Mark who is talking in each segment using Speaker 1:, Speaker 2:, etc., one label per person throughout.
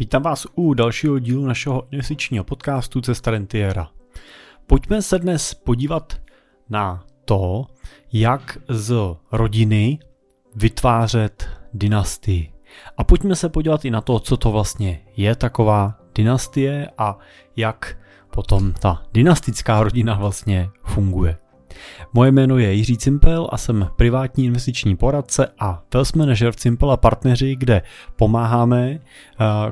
Speaker 1: Vítám vás u dalšího dílu našeho investičního podcastu Cesta Rentiera. Pojďme se dnes podívat na to, jak z rodiny vytvářet dynastii. A pojďme se podívat i na to, co to vlastně je taková dynastie a jak potom ta dynastická rodina vlastně funguje. Moje jméno je Jiří Cimpel a jsem privátní investiční poradce a wealth manager v Cimpel a partneři, kde pomáháme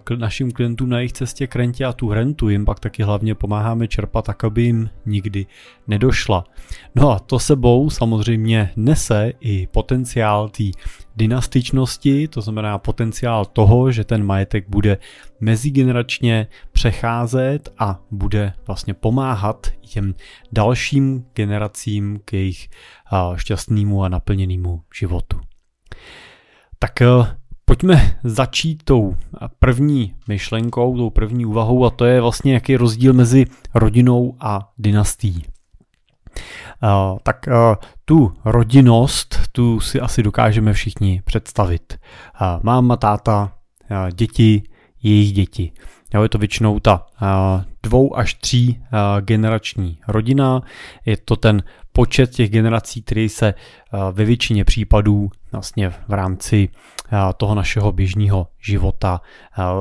Speaker 1: eh, našim klientům na jejich cestě k rentě a tu rentu jim pak taky hlavně pomáháme čerpat tak, aby jim nikdy nedošla. No a to sebou samozřejmě nese i potenciál té dynastičnosti, to znamená potenciál toho, že ten majetek bude mezigeneračně přecházet a bude vlastně pomáhat těm dalším generacím k jejich šťastnému a naplněnému životu. Tak e, pojďme začít tou první myšlenkou, tou první úvahou a to je vlastně jaký je rozdíl mezi rodinou a dynastií. Uh, tak uh, tu rodinnost, tu si asi dokážeme všichni představit. Uh, máma, táta, děti, jejich děti. Je to většinou ta dvou až tří generační rodina. Je to ten počet těch generací, který se ve většině případů vlastně v rámci toho našeho běžného života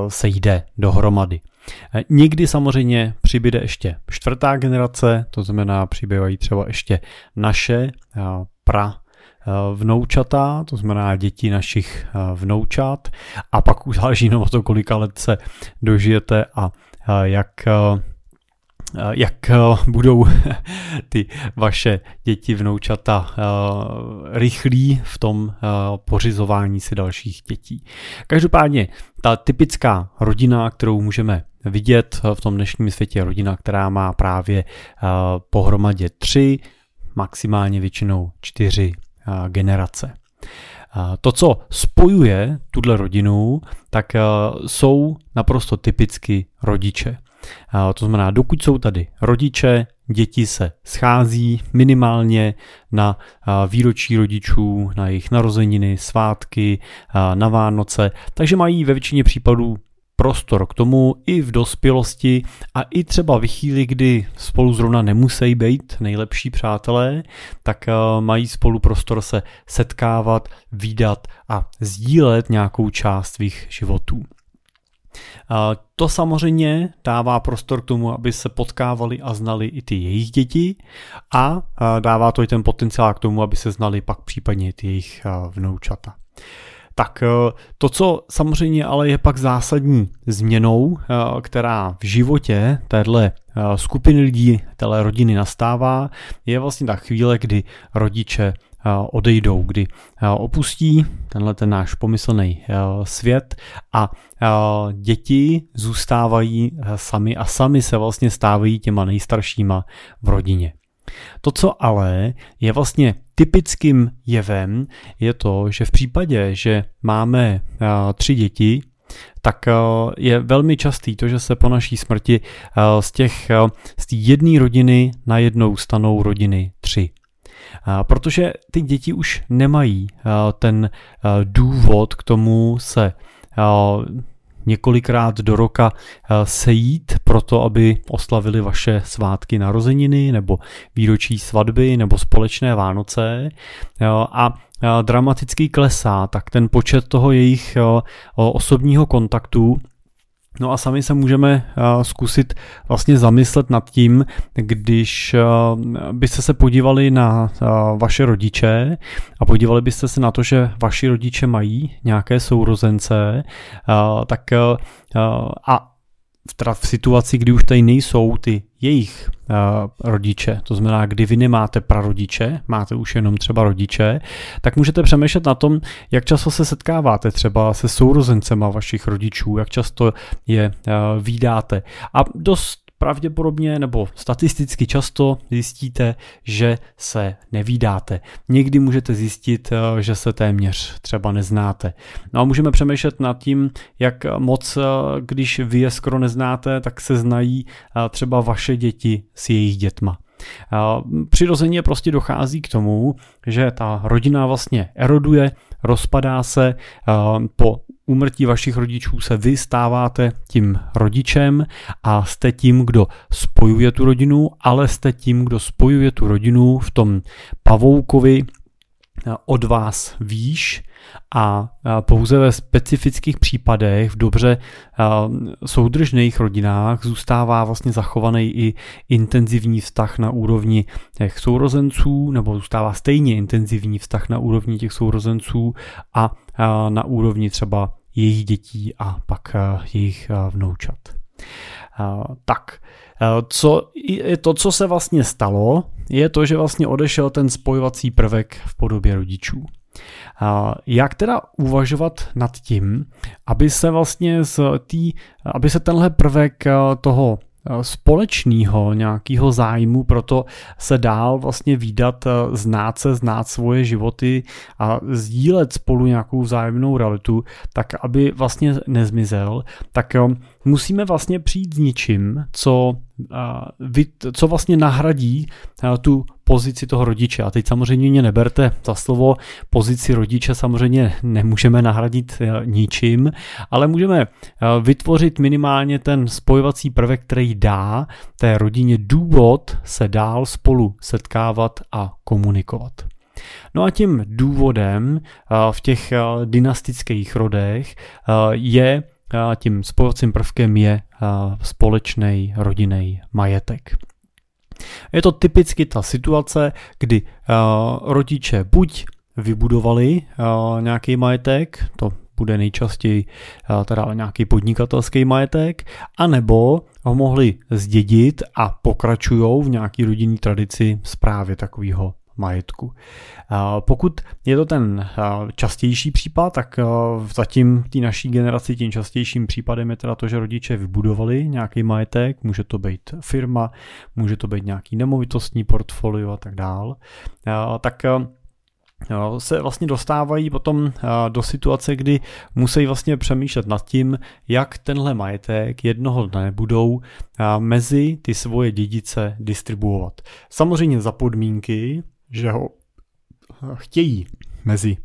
Speaker 1: sejde dohromady. Někdy samozřejmě přibyde ještě čtvrtá generace, to znamená přibývají třeba ještě naše pra vnoučata, to znamená děti našich vnoučat a pak už záleží na to, kolika let se dožijete a jak jak budou ty vaše děti, vnoučata rychlí v tom pořizování si dalších dětí. Každopádně ta typická rodina, kterou můžeme vidět v tom dnešním světě, rodina, která má právě pohromadě tři, maximálně většinou čtyři generace. To, co spojuje tuhle rodinu, tak jsou naprosto typicky rodiče. To znamená, dokud jsou tady rodiče, děti se schází minimálně na výročí rodičů, na jejich narozeniny, svátky, na Vánoce, takže mají ve většině případů prostor k tomu i v dospělosti a i třeba v chvíli, kdy spolu zrovna nemusí být nejlepší přátelé, tak eh, mají spolu prostor se setkávat, výdat a sdílet nějakou část svých životů. Eh, to samozřejmě dává prostor k tomu, aby se potkávali a znali i ty jejich děti a eh, dává to i ten potenciál k tomu, aby se znali pak případně ty jejich vnoučata. Tak eh, to, co samozřejmě ale je pak zásadní změnou, eh, která v životě téhle eh, skupiny lidí, téhle rodiny nastává, je vlastně ta chvíle, kdy rodiče odejdou, kdy opustí tenhle ten náš pomyslný svět a děti zůstávají sami a sami se vlastně stávají těma nejstaršíma v rodině. To, co ale je vlastně typickým jevem, je to, že v případě, že máme tři děti, tak je velmi častý to, že se po naší smrti z těch z jedné rodiny najednou stanou rodiny tři. Protože ty děti už nemají ten důvod k tomu se několikrát do roka eh, sejít proto, aby oslavili vaše svátky narozeniny nebo výročí svatby nebo společné Vánoce. A dramaticky klesá, tak ten počet toho jejich osobního kontaktu No a sami se můžeme uh, zkusit vlastně zamyslet nad tím, když uh, byste se podívali na uh, vaše rodiče a podívali byste se na to, že vaši rodiče mají nějaké sourozence, tak a v, v situaci, kdy už tady nejsou ty jejich uh, rodiče, to znamená, kdy vy nemáte prarodiče, máte už jenom třeba rodiče, tak můžete přemýšlet na tom, jak často se setkáváte třeba se sourozencema vašich rodičů, jak často je uh, výdáte. A dost pravděpodobně nebo statisticky často zjistíte, že se nevídáte. Někdy můžete zjistit, eh, že se téměř třeba neznáte. No a můžeme přemýšlet nad tím, jak moc, eh, když vy je skoro neznáte, tak se znají eh, třeba vaše děti s jejich dětma. Přirozeně prostě dochází k tomu, že ta rodina vlastně eroduje, rozpadá se, po úmrtí vašich rodičů se vy stáváte tím rodičem a jste tím, kdo spojuje tu rodinu, ale jste tím, kdo spojuje tu rodinu v tom pavoukovi od vás výš a pouze ve specifických případech v dobře soudržných rodinách zůstává vlastně zachovaný i intenzivní vztah na úrovni těch sourozenců, nebo zůstává stejně intenzivní vztah na úrovni těch sourozenců a na úrovni třeba jejich dětí a pak jejich vnoučat. Tak, co, to, co se vlastně stalo, je to, že vlastně odešel ten spojovací prvek v podobě rodičů. Jak teda uvažovat nad tím, aby se vlastně z tý, aby se tenhle prvek toho společného nějakého zájmu, proto se dál vlastně výdat, znát se, znát svoje životy a sdílet spolu nějakou vzájemnou realitu, tak aby vlastně nezmizel, tak musíme vlastně přijít s ničím, co, co vlastně nahradí tu pozici toho rodiče. A teď samozřejmě mě neberte za slovo pozici rodiče samozřejmě nemůžeme nahradit e, ničím, ale můžeme e, vytvořit minimálně ten spojovací prvek, který dá té rodině důvod se dál spolu setkávat a komunikovat. No a tím důvodem e, v těch dynastických rodech je tím spojovacím prvkem je společný rodinný majetek. Je to typicky ta situace, kdy rodiče buď vybudovali nějaký majetek, to bude nejčastěji teda nějaký podnikatelský majetek, anebo ho mohli zdědit a pokračují v nějaký rodinný tradici zprávě takového majetku. Pokud je to ten častější případ, tak zatím té naší generaci tím častějším případem je teda to, že rodiče vybudovali nějaký majetek, může to být firma, může to být nějaký nemovitostní portfolio a tak dál. Tak se vlastně dostávají potom do situace, kdy musí vlastně přemýšlet nad tím, jak tenhle majetek jednoho dne budou mezi ty svoje dědice distribuovat. Samozřejmě za podmínky, že ho chtějí mezi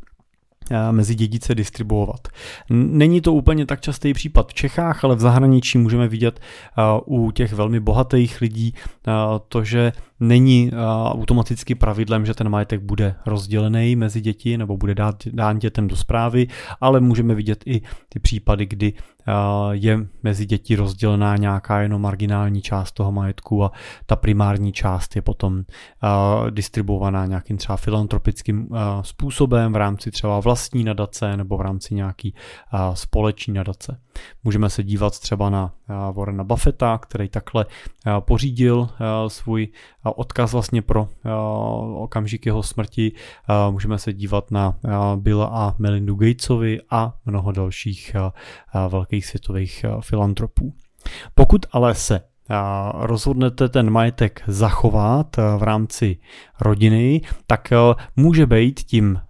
Speaker 1: mezi dědice distribuovat. Není to úplně tak častý případ v Čechách, ale v zahraničí můžeme vidět u těch velmi bohatých lidí to, že není automaticky pravidlem, že ten majetek bude rozdělený mezi děti nebo bude dát, dán dětem do zprávy, ale můžeme vidět i ty případy, kdy je mezi děti rozdělená nějaká jenom marginální část toho majetku a ta primární část je potom distribuovaná nějakým třeba filantropickým způsobem v rámci třeba vlastní nadace nebo v rámci nějaký společní nadace. Můžeme se dívat třeba na Warrena Buffetta, který takhle pořídil svůj odkaz vlastně pro okamžik jeho smrti. Můžeme se dívat na Billa a Melindu Gatesovi a mnoho dalších velkých světových filantropů. Pokud ale se rozhodnete ten majetek zachovat v rámci rodiny, tak může být tím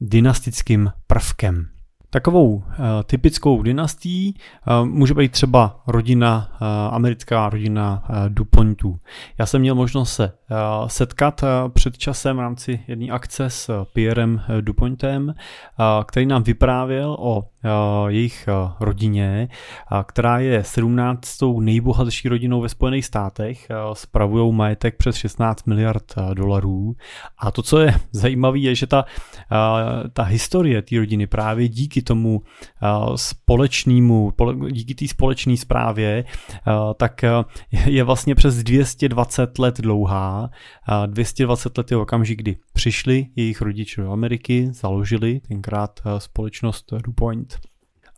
Speaker 1: dynastickým prvkem. Takovou uh, typickou dynastií uh, může být třeba rodina, uh, americká rodina uh, DuPontů. Já jsem měl možnost se uh, setkat uh, před časem v rámci jedné akce s Pierrem uh, DuPontem, uh, který nám vyprávěl o jejich uh, rodině, která je 17. nejbohatší rodinou ve Spojených státech, uh, spravují majetek přes 16 miliard dolarů. A to, co je zajímavé, je, že ta, ta historie té rodiny právě díky tomu eh, společnému, díky té společné zprávě, eh, tak eh, je vlastně přes 220 let dlouhá. 220 let je okamžik, kdy přišli jejich rodiče do Ameriky, založili tenkrát společnost DuPont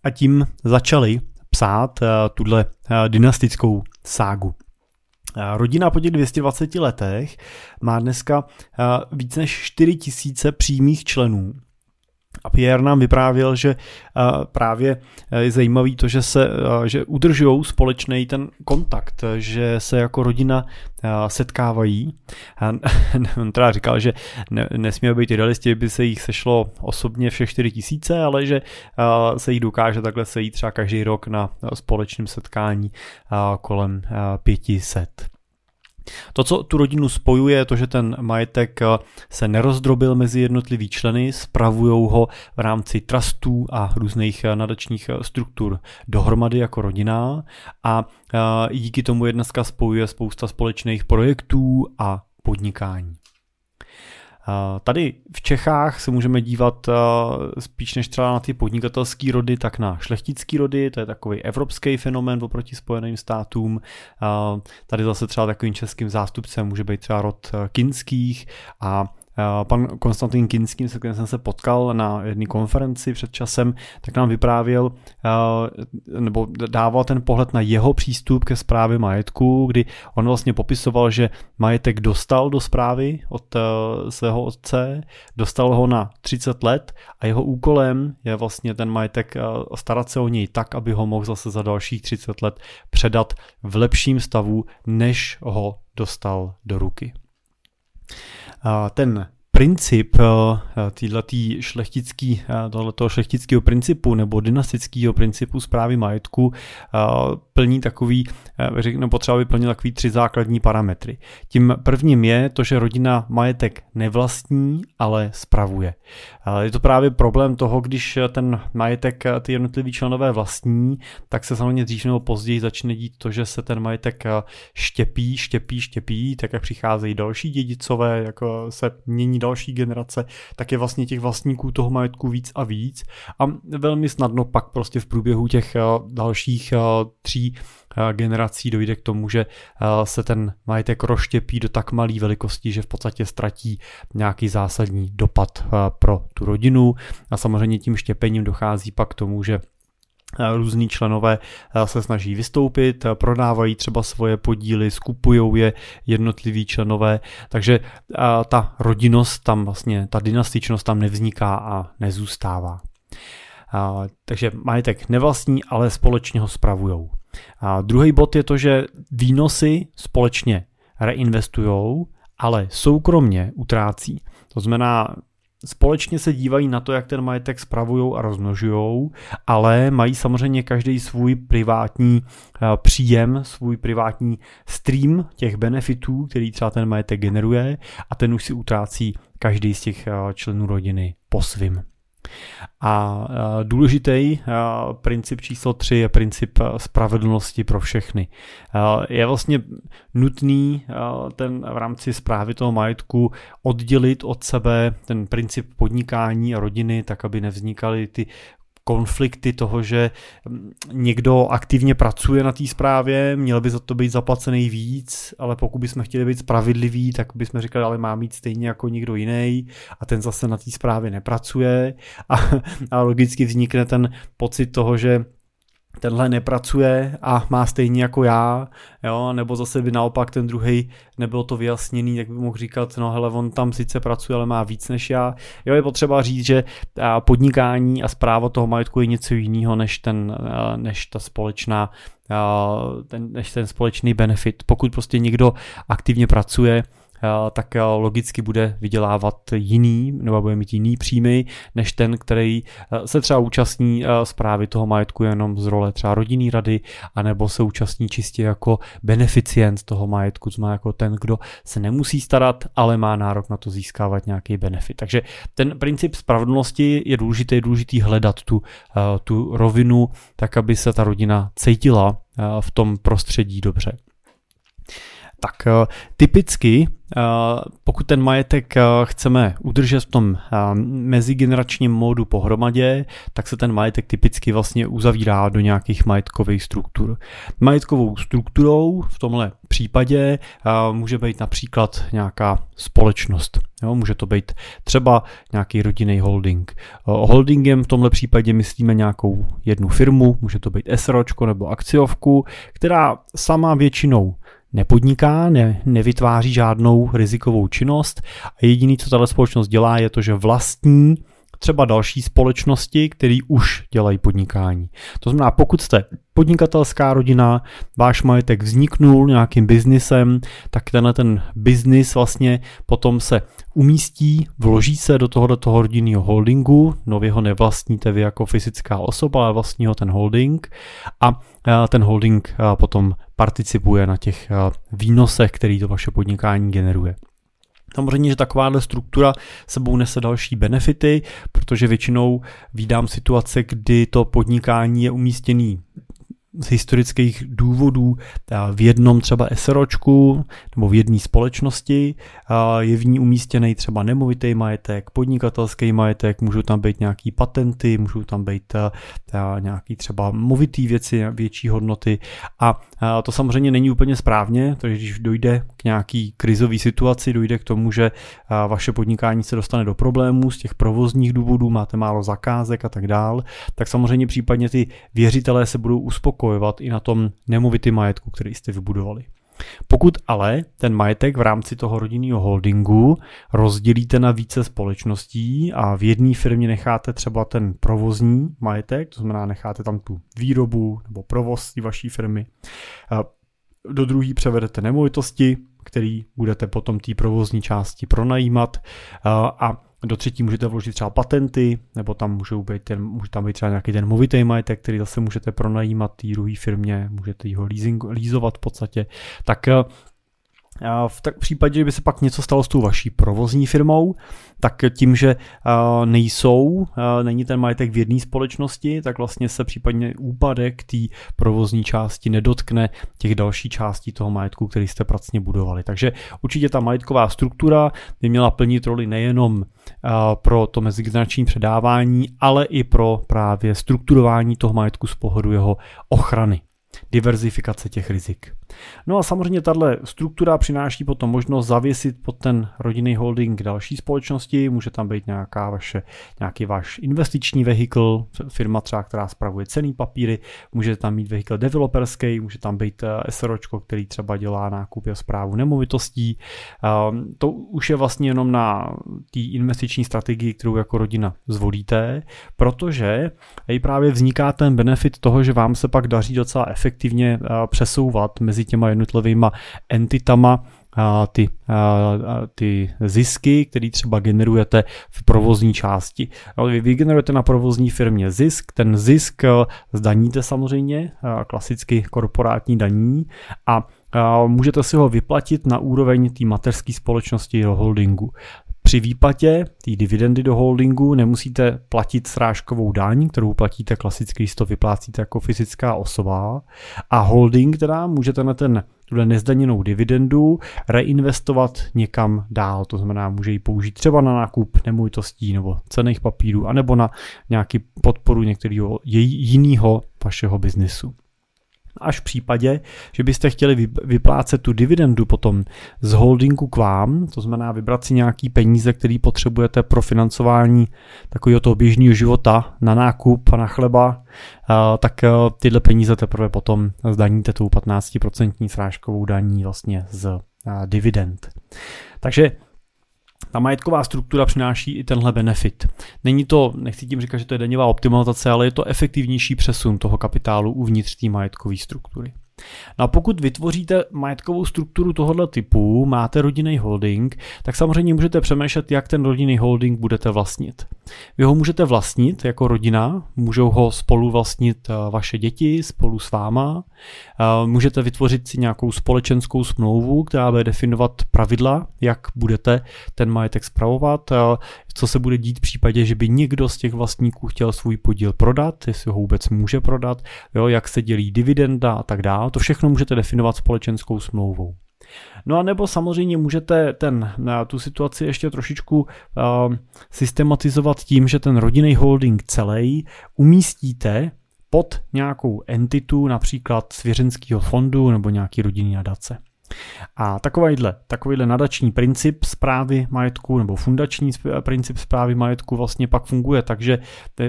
Speaker 1: a tím začali psát tuhle dynastickou ságu. Rodina po těch 220 letech má dneska víc než 4 tisíce přímých členů a Pierre nám vyprávěl, že právě je zajímavý to, že se že udržují společný ten kontakt, že se jako rodina setkávají. On teda říkal, že ne, nesmí být idealisti, by se jich sešlo osobně všech 4 tisíce, ale že se jich dokáže takhle sejít třeba každý rok na společném setkání kolem 500. To, co tu rodinu spojuje, je to, že ten majetek eh, se nerozdrobil mezi jednotlivý členy, spravují ho v rámci trustů a různých eh, nadačních eh, struktur dohromady jako rodina a díky tomu je dneska spojuje spousta společných projektů a podnikání. Tady v Čechách se můžeme dívat spíš než třeba na ty podnikatelské rody, tak na šlechtický rody, to je takový evropský fenomén oproti Spojeným státům. Tady zase třeba takovým českým zástupcem může být třeba rod kinských a pan Konstantin Kinský, se kterým jsem se potkal na jedné konferenci před časem, tak nám vyprávěl eh, nebo dával ten pohled na jeho přístup ke zprávě majetku, kdy on vlastně popisoval, že majetek dostal do zprávy od eh, svého otce, dostal ho na 30 let a jeho úkolem je vlastně ten majetek starat se o něj tak, aby ho mohl zase za dalších 30 let předat v lepším stavu, než ho dostal do ruky ten princip této šlechtický, tohoto šlechtického principu nebo dynastického principu zprávy majetku plní takový, no potřeba by plnit takový tři základní parametry. Tím prvním je to, že rodina majetek nevlastní, ale spravuje. Je to právě problém toho, když ten majetek ty jednotliví členové vlastní, tak se samozřejmě dřív nebo později začne dít to, že se ten majetek štěpí, štěpí, štěpí, tak jak přicházejí další dědicové, jako se mění další generace, tak je vlastně těch vlastníků toho majetku víc a víc. A velmi snadno pak prostě v průběhu těch dalších tří generací dojde k tomu, že se ten majetek rozštěpí do tak malé velikosti, že v podstatě ztratí nějaký zásadní dopad pro tu rodinu. A samozřejmě tím štěpením dochází pak k tomu, že různí členové se snaží vystoupit, prodávají třeba svoje podíly, skupují je jednotliví členové, takže ta rodinnost tam vlastně, ta dynastičnost tam nevzniká a nezůstává. Takže majetek nevlastní, ale společně ho spravujou. A druhý bod je to, že výnosy společně reinvestují, ale soukromně utrácí. To znamená, společně se dívají na to, jak ten majetek spravují a rozmnožují, ale mají samozřejmě každý svůj privátní eh, příjem, svůj privátní stream těch benefitů, který třeba ten majetek generuje a ten už si utrácí každý z těch eh, členů rodiny po svým. A důležitý princip číslo 3 je princip spravedlnosti pro všechny. Je vlastně nutný ten v rámci zprávy toho majetku oddělit od sebe ten princip podnikání a rodiny, tak aby nevznikaly ty konflikty toho, že mm, někdo aktivně pracuje na té zprávě, měl by za to být zaplacený víc, ale pokud bychom chtěli být spravedliví, tak bychom říkali, ale má mít stejně jako někdo jiný a ten zase na té zprávě nepracuje. A, a logicky vznikne ten pocit toho, že tenhle nepracuje a má stejně jako já, jo, nebo zase by naopak ten druhý nebyl to vyjasněný, tak by mohl říkat, no hele, on tam sice pracuje, ale má víc než já. Jo, je potřeba říct, že podnikání a zpráva toho majetku je něco jiného než, ten, než ta společná ten, než ten společný benefit. Pokud prostě někdo aktivně pracuje, tak eh, logicky bude vydělávat jiný nebo bude mít jiný příjmy než ten, který eh, se třeba účastní zprávy toho majetku jenom z role třeba rodinný rady, anebo se účastní čistě jako beneficient toho majetku, to znamená jako ten, kdo se nemusí starat, ale má nárok na to získávat nějaký benefit. Takže ten princip spravedlnosti je důležitý, je důležitý hledat tu, tu rovinu, tak aby se ta rodina cítila v tom prostředí dobře. Tak eh, typicky, eh, pokud ten majetek eh, chceme udržet v tom mezigeneračním módu pohromadě, tak se ten majetek typicky vlastně uzavírá do nějakých majetkových struktur. Majetkovou strukturou v tomhle případě může být například nějaká společnost. Jo, může to být třeba nějaký rodinný holding. Holdingem v tomhle případě myslíme nějakou jednu firmu, může to být SROčko nebo akciovku, která sama většinou nepodniká, ne, nevytváří žádnou rizikovou činnost. A jediný, co tato společnost dělá, je to, že vlastní třeba další společnosti, které už dělají podnikání. To znamená, pokud jste podnikatelská rodina, váš majetek vzniknul nějakým biznisem, tak tenhle ten biznis vlastně potom se umístí, vloží se do tohoto rodinného holdingu, nově ho nevlastníte vy jako fyzická osoba, ale vlastní ho ten holding. A ten holding potom participuje na těch výnosech, který to vaše podnikání generuje. Samozřejmě, že takováhle struktura sebou nese další benefity, protože většinou vídám situace, kdy to podnikání je umístěný z historických důvodů v jednom třeba SROčku nebo v jedné společnosti. Je v ní umístěný třeba nemovitý majetek, podnikatelský majetek, můžou tam být nějaký patenty, můžou tam být nějaký třeba movitý věci, větší hodnoty a to samozřejmě není úplně správně, takže když dojde k nějaký krizové situaci, dojde k tomu, že vaše podnikání se dostane do problémů z těch provozních důvodů, máte málo zakázek a tak dál, tak samozřejmě případně ty věřitelé se budou uspokojovat i na tom nemovitý majetku, který jste vybudovali. Pokud ale ten majetek v rámci toho rodinného holdingu rozdělíte na více společností a v jedné firmě necháte třeba ten provozní majetek, to znamená necháte tam tu výrobu nebo provoz vaší firmy, do druhé převedete nemovitosti, který budete potom té provozní části pronajímat a do třetí můžete vložit třeba patenty, nebo tam můžou být ten, může tam být třeba nějaký ten movitý majetek, který zase můžete pronajímat té druhé firmě, můžete ho leasing, v podstatě. Tak v tak případě, že by se pak něco stalo s tou vaší provozní firmou, tak tím, že nejsou, není ten majetek v jedné společnosti, tak vlastně se případně úpadek té provozní části nedotkne těch další částí toho majetku, který jste pracně budovali. Takže určitě ta majetková struktura by měla plnit roli nejenom pro to mezigenerační předávání, ale i pro právě strukturování toho majetku z pohledu jeho ochrany diverzifikace těch rizik. No a samozřejmě tahle struktura přináší potom možnost zavěsit pod ten rodinný holding další společnosti, může tam být nějaká vaše, nějaký váš investiční vehikl, firma třeba, která spravuje cený papíry, může tam mít vehikl developerský, může tam být eh, SROčko, který třeba dělá nákup a zprávu nemovitostí. Ehm, to už je vlastně jenom na té investiční strategii, kterou jako rodina zvolíte, protože i právě vzniká ten benefit toho, že vám se pak daří docela efektivně eh, přesouvat mezi mezi těma jednotlivýma entitama a ty, a, ty zisky, které třeba generujete v provozní části. Vy, vy generujete na provozní firmě zisk, ten zisk zdaníte samozřejmě, klasicky korporátní daní a můžete si ho vyplatit na úroveň té mateřské společnosti do holdingu. Při výplatě té dividendy do holdingu nemusíte platit srážkovou daň, kterou platíte klasicky, když to vyplácíte jako fyzická osoba. A holding teda můžete na ten tuhle nezdaněnou dividendu reinvestovat někam dál. To znamená, může ji použít třeba na nákup nemovitostí nebo cených papírů, anebo na nějaký podporu některého jiného vašeho biznesu až v případě, že byste chtěli vyplácet tu dividendu potom z holdingu k vám, to znamená vybrat si nějaký peníze, který potřebujete pro financování takového toho běžného života na nákup a na chleba, tak tyhle peníze teprve potom zdaníte tou 15% srážkovou daní vlastně z dividend. Takže ta majetková struktura přináší i tenhle benefit. Není to, nechci tím říkat, že to je daňová optimalizace, ale je to efektivnější přesun toho kapitálu uvnitř té majetkové struktury. No a pokud vytvoříte majetkovou strukturu tohoto typu, máte rodinný holding, tak samozřejmě můžete přemýšlet, jak ten rodinný holding budete vlastnit. Vy ho můžete vlastnit jako rodina, můžou ho spolu vlastnit eh, vaše děti spolu s váma, eh, můžete vytvořit si nějakou společenskou smlouvu, která bude definovat pravidla, jak budete ten majetek spravovat, eh, co se bude dít v případě, že by někdo z těch vlastníků chtěl svůj podíl prodat, jestli ho vůbec může prodat, jo, jak se dělí dividenda a tak dále. To všechno můžete definovat společenskou smlouvou. No a nebo samozřejmě můžete ten, tu situaci ještě trošičku uh, systematizovat tím, že ten rodinný holding celý umístíte pod nějakou entitu, například svěřenského fondu nebo nějaký rodinný nadace. A takovýhle, takovýhle nadační princip zprávy majetku nebo fundační princip zprávy majetku vlastně pak funguje takže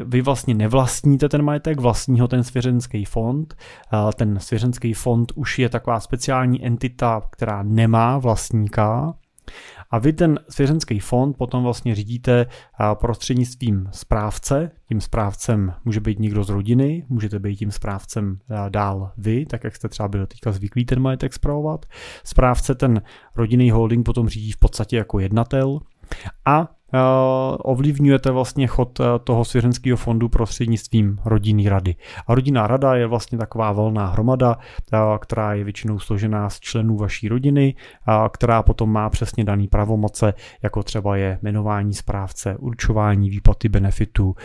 Speaker 1: vy vlastně nevlastníte ten majetek, vlastní ho ten svěřenský fond. Ten svěřenský fond už je taková speciální entita, která nemá vlastníka, a vy ten svěřenský fond potom vlastně řídíte prostřednictvím správce. Tím správcem může být někdo z rodiny, můžete být tím správcem dál vy, tak jak jste třeba byli teďka zvyklí ten majetek zpravovat. Správce ten rodinný holding potom řídí v podstatě jako jednatel a ovlivňujete vlastně chod toho svěřenského fondu prostřednictvím rodinný rady. A rodinná rada je vlastně taková volná hromada, která je většinou složená z členů vaší rodiny, která potom má přesně daný pravomoce, jako třeba je jmenování správce, určování výplaty benefitů,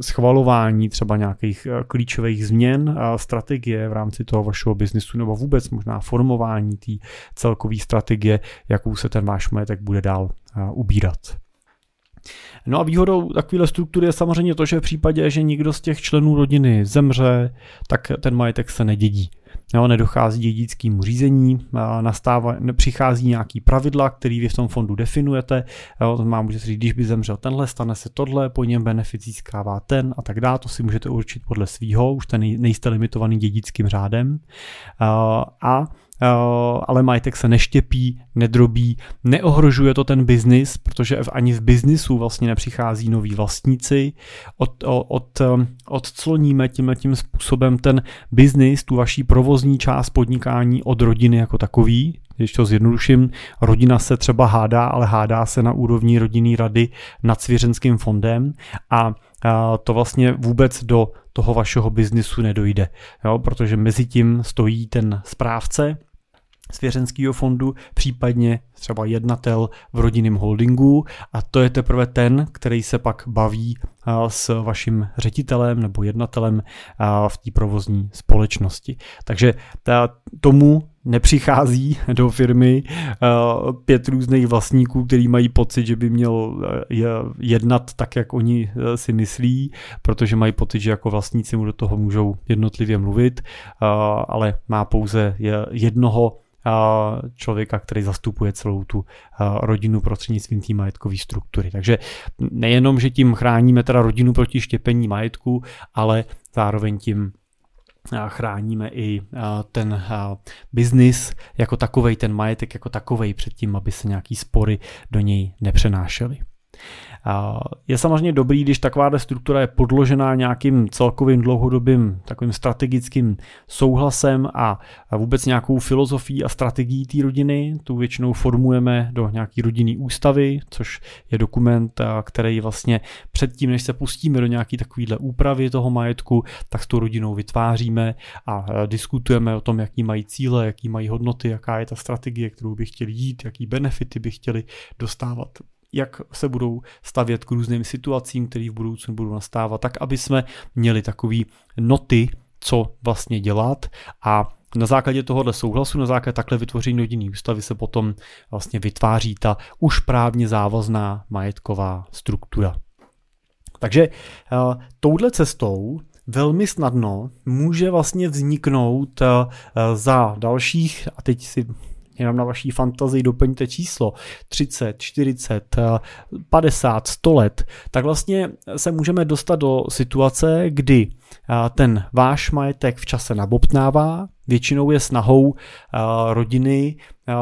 Speaker 1: schvalování třeba nějakých klíčových změn, strategie v rámci toho vašeho biznisu nebo vůbec možná formování té celkové strategie, jakou se ten váš majetek bude dál ubírat. No a výhodou takovéhle struktury je samozřejmě to, že v případě, že nikdo z těch členů rodiny zemře, tak ten majetek se nedědí. Jo, nedochází dědickému řízení, nastává, přichází nějaký pravidla, který vy v tom fondu definujete. Jo, to má může říct, když by zemřel tenhle, stane se tohle, po něm benefit získává ten a tak dále. To si můžete určit podle svýho, už ten nejste limitovaný dědickým řádem. A ale majetek se neštěpí, nedrobí, neohrožuje to ten biznis, protože ani v biznisu vlastně nepřichází noví vlastníci. Od, od, eh, odcloníme tím tím způsobem ten biznis, tu vaší provozní část podnikání od rodiny jako takový, když to zjednoduším, rodina se třeba hádá, ale hádá se na úrovni rodinný rady nad svěřenským fondem a to vlastně vůbec do toho vašeho biznisu nedojde, jo, protože mezi tím stojí ten správce, svěřenského fondu, případně třeba jednatel v rodinném holdingu a to je teprve ten, který se pak baví s vaším ředitelem nebo jednatelem v té provozní společnosti. Takže ta, tomu nepřichází do firmy pět různých vlastníků, který mají pocit, že by měl jednat tak, jak oni si myslí, protože mají pocit, že jako vlastníci mu do toho můžou jednotlivě mluvit, ale má pouze jednoho člověka, který zastupuje celou tu rodinu prostřednictvím té majetkové struktury. Takže nejenom, že tím chráníme teda rodinu proti štěpení majetku, ale zároveň tím chráníme i ten biznis jako takovej, ten majetek jako takovej před tím, aby se nějaký spory do něj nepřenášely. Je samozřejmě dobrý, když taková struktura je podložená nějakým celkovým dlouhodobým takovým strategickým souhlasem a vůbec nějakou filozofií a strategií té rodiny. Tu většinou formujeme do nějaký rodinný ústavy, což je dokument, který vlastně předtím, než se pustíme do nějaký takovýhle úpravy toho majetku, tak s tou rodinou vytváříme a diskutujeme o tom, jaký mají cíle, jaký mají hodnoty, jaká je ta strategie, kterou by chtěli jít, jaký benefity by chtěli dostávat jak se budou stavět k různým situacím, které v budoucnu budou nastávat, tak aby jsme měli takový noty, co vlastně dělat a na základě tohohle souhlasu, na základě takhle vytvoření rodinný ústavy se potom vlastně vytváří ta už právně závazná majetková struktura. Takže uh, touhle cestou velmi snadno může vlastně vzniknout uh, za dalších, a teď si jenom na vaší fantazii doplňte číslo. 30, 40, 50, 100 let, tak vlastně se můžeme dostat do situace, kdy eh, ten váš majetek v čase nabobtnává, většinou je snahou eh, rodiny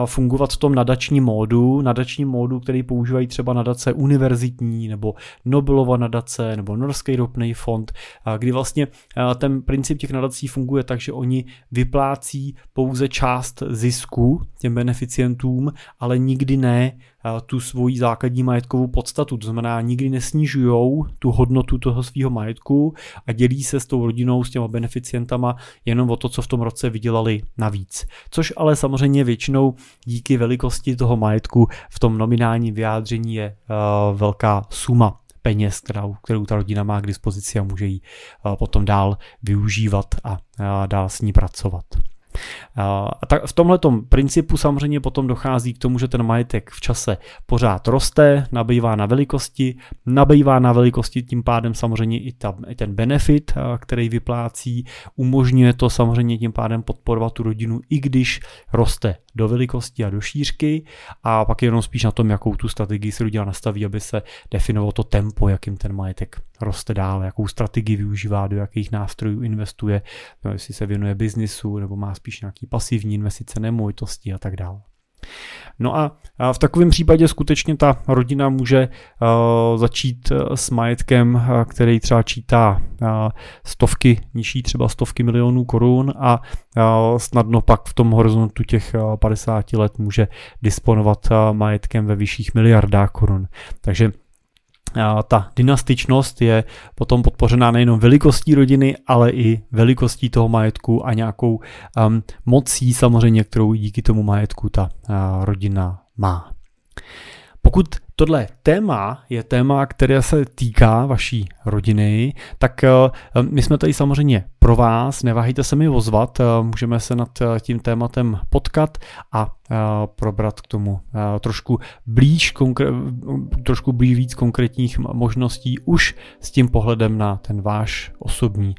Speaker 1: fungovat v tom nadačním módu, nadačním módu, který používají třeba nadace univerzitní nebo Nobelova nadace nebo Norský ropný fond, kdy vlastně ten princip těch nadací funguje tak, že oni vyplácí pouze část zisku těm beneficientům, ale nikdy ne tu svoji základní majetkovou podstatu. To znamená, nikdy nesnižují tu hodnotu toho svého majetku a dělí se s tou rodinou, s těma beneficientama jenom o to, co v tom roce vydělali navíc. Což ale samozřejmě většinou díky velikosti toho majetku v tom nominálním vyjádření je uh, velká suma peněz, kterou, kterou ta rodina má k dispozici a může ji uh, potom dál využívat a uh, dál s ní pracovat. A tak v tomhle principu samozřejmě potom dochází k tomu, že ten majetek v čase pořád roste, nabývá na velikosti, nabývá na velikosti tím pádem samozřejmě i, ta, i ten benefit, který vyplácí, umožňuje to samozřejmě tím pádem podporovat tu rodinu, i když roste do velikosti a do šířky a pak jenom spíš na tom, jakou tu strategii se rodina nastaví, aby se definovalo to tempo, jakým ten majetek roste dál, jakou strategii využívá, do jakých nástrojů investuje, no, jestli se věnuje biznisu nebo má spíš nějaký pasivní investice, nemovitosti a tak dále. No a v takovém případě skutečně ta rodina může začít s majetkem, který třeba čítá stovky, nižší třeba stovky milionů korun a snadno pak v tom horizontu těch 50 let může disponovat majetkem ve vyšších miliardách korun. Takže ta dynastičnost je potom podpořená nejenom velikostí rodiny, ale i velikostí toho majetku a nějakou um, mocí samozřejmě, kterou díky tomu majetku ta uh, rodina má. Pokud tohle téma je téma, které se týká vaší rodiny, tak eh, my jsme tady samozřejmě pro vás, neváhejte se mi ozvat, eh, můžeme se nad eh, tím tématem potkat a probrat k tomu trošku blíž, trošku blíž víc konkrétních možností už s tím pohledem na ten váš osobní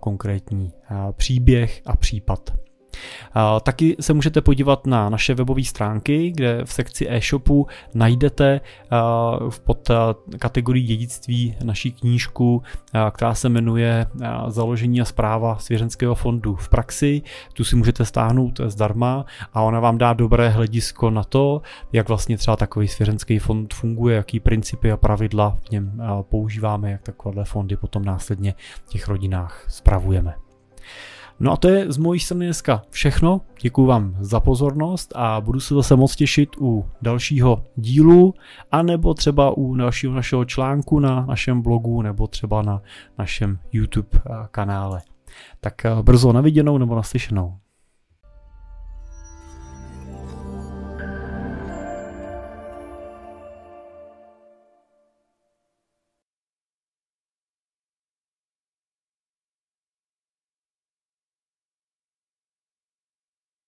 Speaker 1: konkrétní příběh a případ. Taky se můžete podívat na naše webové stránky, kde v sekci e-shopu najdete pod kategorii dědictví naší knížku, která se jmenuje Založení a zpráva svěřenského fondu v praxi. Tu si můžete stáhnout zdarma a ona vám dá dobré hledisko na to, jak vlastně třeba takový svěřenský fond funguje, jaký principy a pravidla v něm používáme, jak takovéhle fondy potom následně v těch rodinách spravujeme. No a to je z mojí strany dneska všechno. Děkuji vám za pozornost a budu se zase moc těšit u dalšího dílu, anebo třeba u dalšího našeho článku na našem blogu, nebo třeba na našem YouTube eh, kanále. Tak eh, brzo naviděnou nebo naslyšenou.